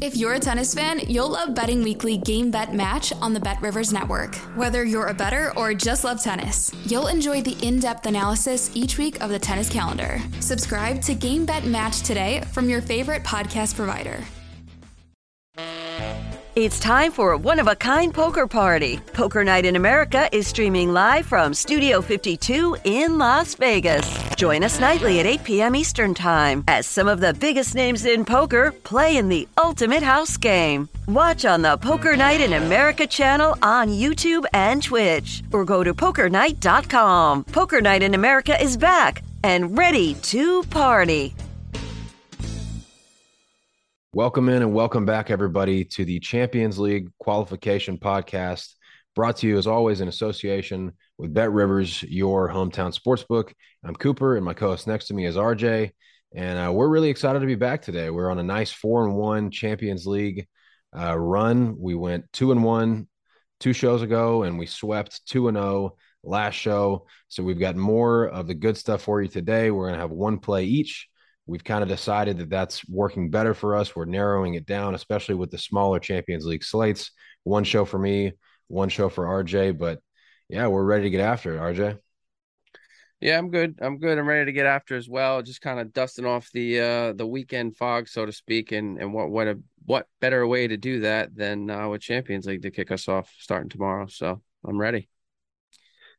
If you're a tennis fan, you'll love Betting Weekly Game Bet Match on the Bet Rivers Network. Whether you're a better or just love tennis, you'll enjoy the in depth analysis each week of the tennis calendar. Subscribe to Game Bet Match today from your favorite podcast provider. It's time for a one of a kind poker party. Poker Night in America is streaming live from Studio 52 in Las Vegas. Join us nightly at 8 p.m. Eastern Time as some of the biggest names in poker play in the ultimate house game. Watch on the Poker Night in America channel on YouTube and Twitch or go to pokernight.com. Poker Night in America is back and ready to party. Welcome in and welcome back, everybody, to the Champions League qualification podcast, brought to you as always in association with Bet Rivers, your hometown sportsbook. I'm Cooper, and my co-host next to me is RJ, and uh, we're really excited to be back today. We're on a nice four and one Champions League uh, run. We went two and one two shows ago, and we swept two and zero oh last show. So we've got more of the good stuff for you today. We're going to have one play each We've kind of decided that that's working better for us. We're narrowing it down, especially with the smaller Champions League slates. One show for me, one show for RJ. But yeah, we're ready to get after it, RJ. Yeah, I'm good. I'm good. I'm ready to get after as well. Just kind of dusting off the uh the weekend fog, so to speak, and and what what a what better way to do that than uh, with Champions League to kick us off starting tomorrow. So I'm ready.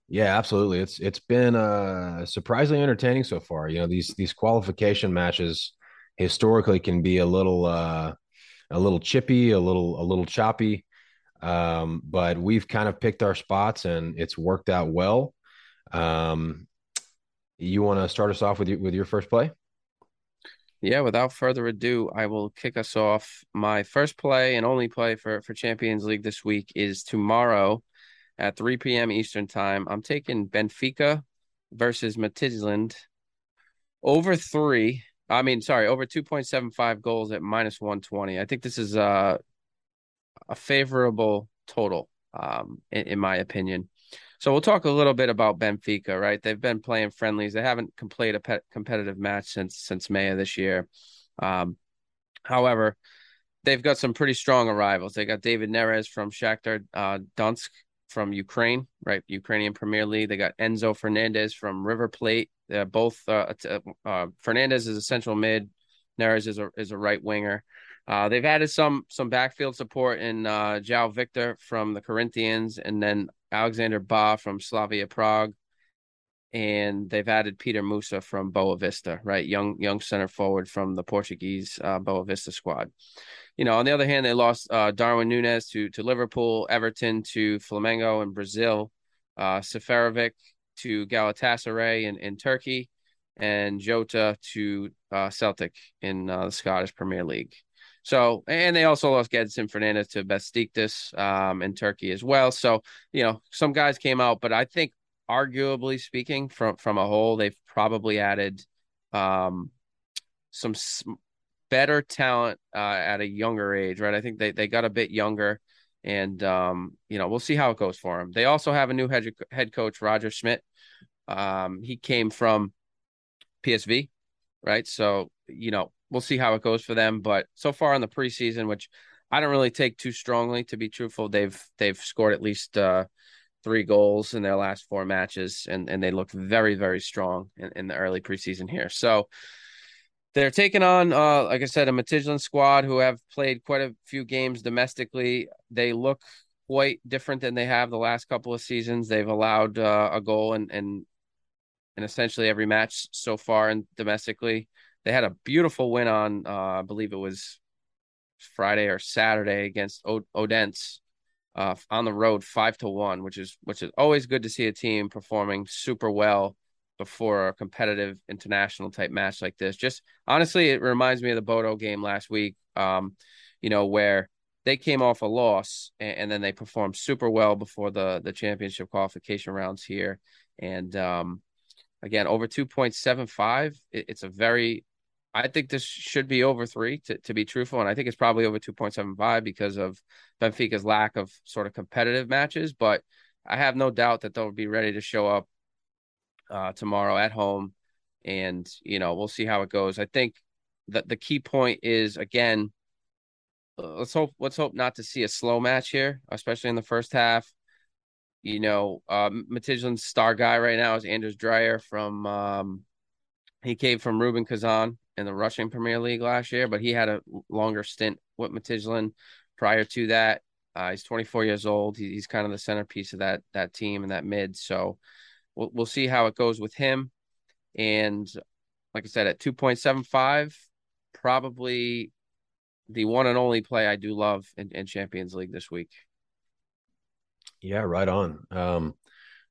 Yeah, absolutely. It's it's been uh surprisingly entertaining so far. You know, these these qualification matches historically can be a little uh a little chippy, a little a little choppy. Um, but we've kind of picked our spots and it's worked out well. Um you want to start us off with your with your first play? Yeah, without further ado, I will kick us off. My first play and only play for for Champions League this week is tomorrow at 3 p.m. Eastern time. I'm taking Benfica versus Midtjylland over three. I mean, sorry, over 2.75 goals at minus 120. I think this is uh, a favorable total, um, in, in my opinion. So we'll talk a little bit about Benfica, right? They've been playing friendlies. They haven't completed a pe- competitive match since since May of this year. Um, however, they've got some pretty strong arrivals. They got David Neres from Shakhtar uh, Donetsk from Ukraine, right? Ukrainian Premier League. They got Enzo Fernandez from River Plate. They're both uh, uh, Fernandez is a central mid. Neres is a is a right winger. Uh, they've added some some backfield support in uh, João Victor from the Corinthians, and then Alexander Bah from Slavia Prague, and they've added Peter Musa from Boa Vista, right? Young young center forward from the Portuguese uh, Boa Vista squad you know, on the other hand, they lost uh, Darwin Nunez to to Liverpool, Everton to Flamengo in Brazil, uh, Seferovic to Galatasaray in, in Turkey, and Jota to uh, Celtic in uh, the Scottish Premier League. So, and they also lost Gedson Fernandes to Besiktas um, in Turkey as well. So, you know, some guys came out, but I think, arguably speaking, from from a whole, they've probably added um, some better talent uh, at a younger age, right? I think they, they got a bit younger, and um, you know we'll see how it goes for them. They also have a new head head coach, Roger Schmidt. Um, he came from PSV, right? So you know we'll see how it goes for them. But so far in the preseason, which I don't really take too strongly, to be truthful, they've they've scored at least uh, three goals in their last four matches, and and they look very very strong in, in the early preseason here. So they're taking on, uh, like I said, a Midtjylland squad who have played quite a few games domestically. They look quite different than they have the last couple of seasons. They've allowed uh, a goal and and in essentially every match so far and domestically. They had a beautiful win on, uh, I believe it was Friday or Saturday against o- Odense uh, on the road, five to one, which is which is always good to see a team performing super well before a competitive international type match like this. Just honestly, it reminds me of the Bodo game last week. Um, you know, where they came off a loss and, and, then they performed super well before the the championship qualification rounds here. And um, again, over 2.75, it, it's a very I think this should be over three to, to be truthful. And I think it's probably over 2.75 because of Benfica's lack of sort of competitive matches. But I have no doubt that they'll be ready to show up uh, tomorrow at home. And, you know, we'll see how it goes. I think that the key point is, again, uh, let's hope let's hope not to see a slow match here, especially in the first half. You know, Midtjylland's star guy right now is Anders Dreyer from um, he came from Rubin Kazan in the Russian Premier League last year, but he had a longer stint with Midtjylland prior to that. Uh, he's 24 years old. He, he's kind of the centerpiece of that that team and that mid. So we'll we'll see how it goes with him. And like I said, at 2.75, probably the one and only play I do love in, in Champions League this week. Yeah, right on. Um,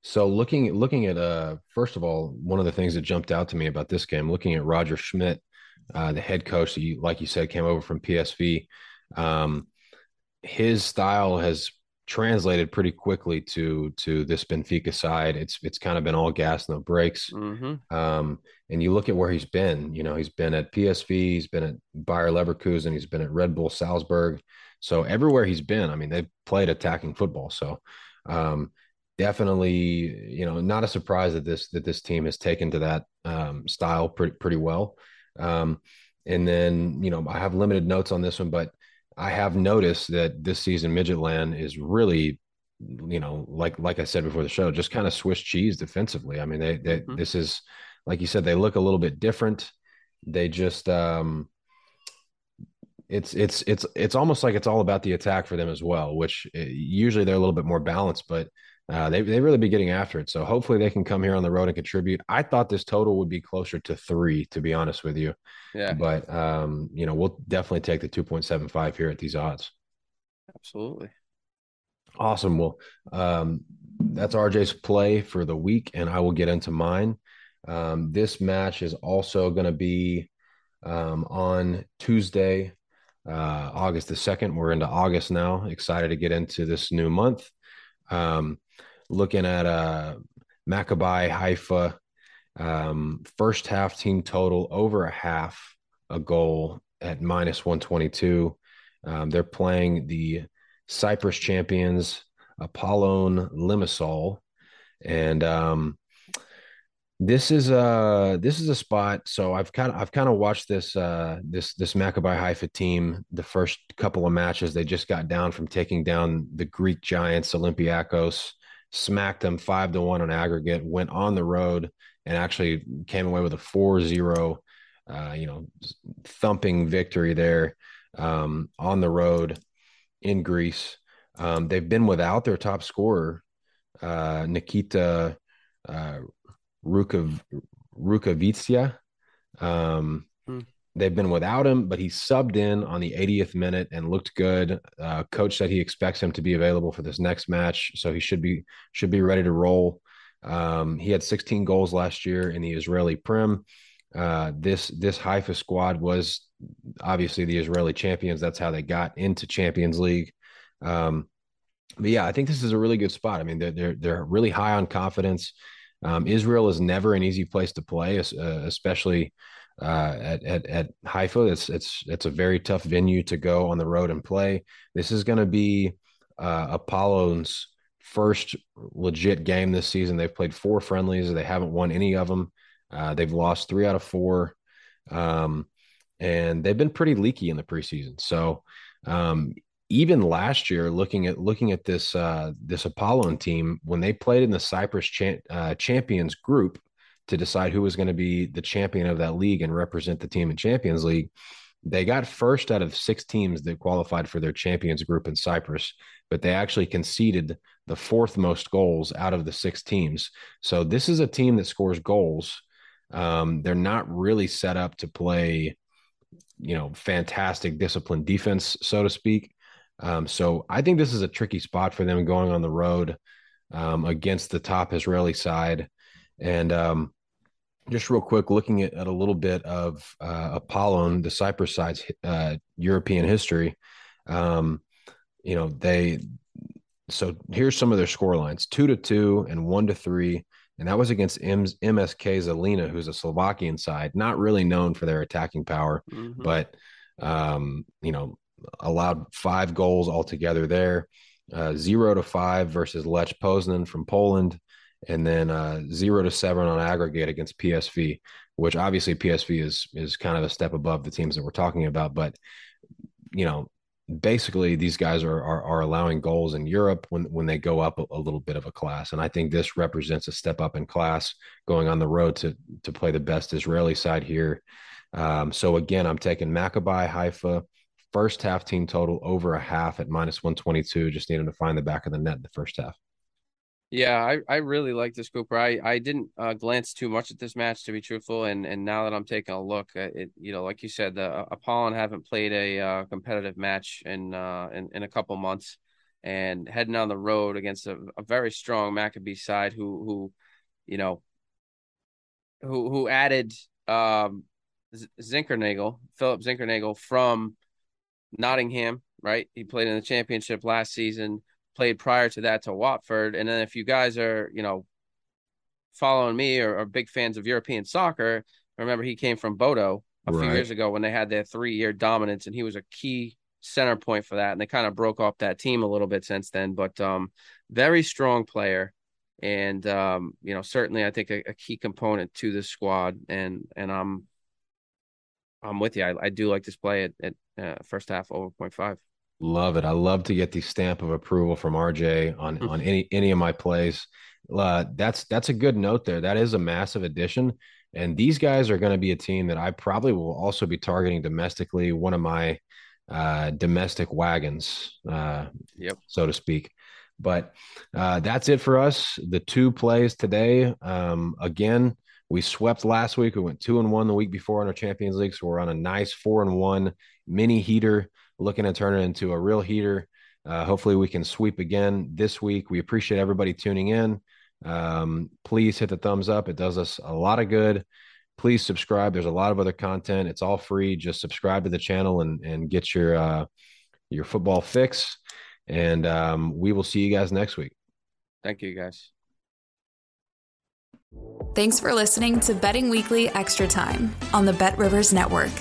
so looking looking at uh first of all, one of the things that jumped out to me about this game, looking at Roger Schmidt, uh, the head coach that you like you said came over from PSV. Um, his style has translated pretty quickly to to this Benfica side. It's it's kind of been all gas, no brakes. Mm-hmm. Um, and you look at where he's been. You know, he's been at PSV, he's been at Bayer Leverkusen, he's been at Red Bull Salzburg. So everywhere he's been, I mean, they've played attacking football. So um, definitely, you know, not a surprise that this that this team has taken to that um, style pretty pretty well. Um, and then, you know, I have limited notes on this one, but I have noticed that this season Midtjylland is really, you know, like like I said before the show, just kind of Swiss cheese defensively. I mean, they, they mm-hmm. this is like you said, they look a little bit different. They just um it's it's it's it's almost like it's all about the attack for them as well, which eh, usually they're a little bit more balanced, but uh, they they really be getting after it. So hopefully they can come here on the road and contribute. I thought this total would be closer to three, to be honest with you. Yeah. But um, you know, we'll definitely take the two point seven five here at these odds. Absolutely. Awesome. Well, um, that's RJ's play for the week, and I will get into mine. Um, this match is also going to be um, on Tuesday, uh, August the 2nd. We're into August now. Excited to get into this new month. Um, looking at uh, Maccabi Haifa, um, first half team total over a half a goal at minus 122. Um, they're playing the Cyprus champions, Apollon Limassol. And um, this is a this is a spot. So I've kind of I've kind of watched this uh, this this Maccabi Haifa team the first couple of matches. They just got down from taking down the Greek giants Olympiacos smacked them five to one on aggregate, went on the road and actually came away with a 4-0, uh, you know, thumping victory there um, on the road in Greece. Um, they've been without their top scorer, uh, Nikita uh, Rukav- Rukavytsya. Um, hmm. They've been without him, but he subbed in on the 80th minute and looked good. Uh, coach said he expects him to be available for this next match, so he should be should be ready to roll. Um, he had 16 goals last year in the Israeli Prem. Uh, this this Haifa squad was obviously the Israeli champions. That's how they got into Champions League. Um, but yeah, I think this is a really good spot. I mean, they're they're, they're really high on confidence. Um, Israel is never an easy place to play, uh, especially uh, at, at, at Haifa. It's it's it's a very tough venue to go on the road and play. This is going to be uh, Apollon's first legit game this season. They've played four friendlies. They haven't won any of them. Uh, they've lost three out of four, um, and they've been pretty leaky in the preseason. So um, even last year, looking at looking at this uh, this Apollon team when they played in the Cyprus cha- uh, Champions Group to decide who was going to be the champion of that league and represent the team in Champions League. They got first out of six teams that qualified for their Champions group in Cyprus, but they actually conceded the fourth most goals out of the six teams. So this is a team that scores goals. Um, they're not really set up to play, you know, fantastic disciplined defense, so to speak. Um, so I think this is a tricky spot for them going on the road um, against the top Israeli side. And um, just real quick, looking at, at a little bit of uh, Apollon, the Cyprus side's uh, European history. Um, you know, they so here's some of their score lines two to two and one to three. And that was against M's, MSK Zilina, who's a Slovakian side, not really known for their attacking power, mm-hmm. but, um, you know, allowed five goals altogether there. Uh, zero to five versus Lech Poznan from Poland, and then uh, zero to seven on aggregate against PSV, which obviously PSV is is kind of a step above the teams that we're talking about. But you know, basically these guys are, are, are allowing goals in Europe when when they go up a, a, little bit of a class, and I think this represents a step up in class going on the road to to play the best Israeli side here. Um, so again, I'm taking Maccabi Haifa first half team total over a half at minus 122. Just needed to find the back of the net in the first half. Yeah, I, I really like this Cooper. I, I didn't uh, glance too much at this match to be truthful, and and now that I'm taking a look, uh, it you know like you said, the uh, Apollon haven't played a uh, competitive match in, uh, in in a couple months, and heading on the road against a, a very strong Maccabi side who who, you know, who who added um Zinckernagel, Philip Zinckernagel from Nottingham, right? He played in the championship last season played prior to that to Watford. And then if you guys are, you know, following me or are big fans of European soccer, remember he came from Bodo a right. few years ago when they had their three year dominance and he was a key center point for that. And they kind of broke off that team a little bit since then. But um very strong player. And um, you know, certainly I think a, a key component to this squad. And and I'm I'm with you. I, I do like this play at, at uh, first half over 0.5. Love it. I love to get the stamp of approval from RJ on mm-hmm. on any any of my plays. Uh, that's that's a good note there. That is a massive addition, and these guys are going to be a team that I probably will also be targeting domestically. One of my uh, domestic wagons, uh, yep, so to speak. But uh, that's it for us. The two plays today. Um, again, we swept last week. We went two and one the week before in our Champions League, so we're on a nice four and one mini heater looking to turn it into a real heater. Uh, hopefully, we can sweep again this week. We appreciate everybody tuning in. Um, please hit the thumbs up, it does us a lot of good. Please subscribe. There's a lot of other content. It's all free. Just subscribe to the channel and and get your uh, your football fix. And um, we will see you guys next week. Thank you, guys. Thanks for listening to Betting Weekly Extra Time on the Bet Rivers Network.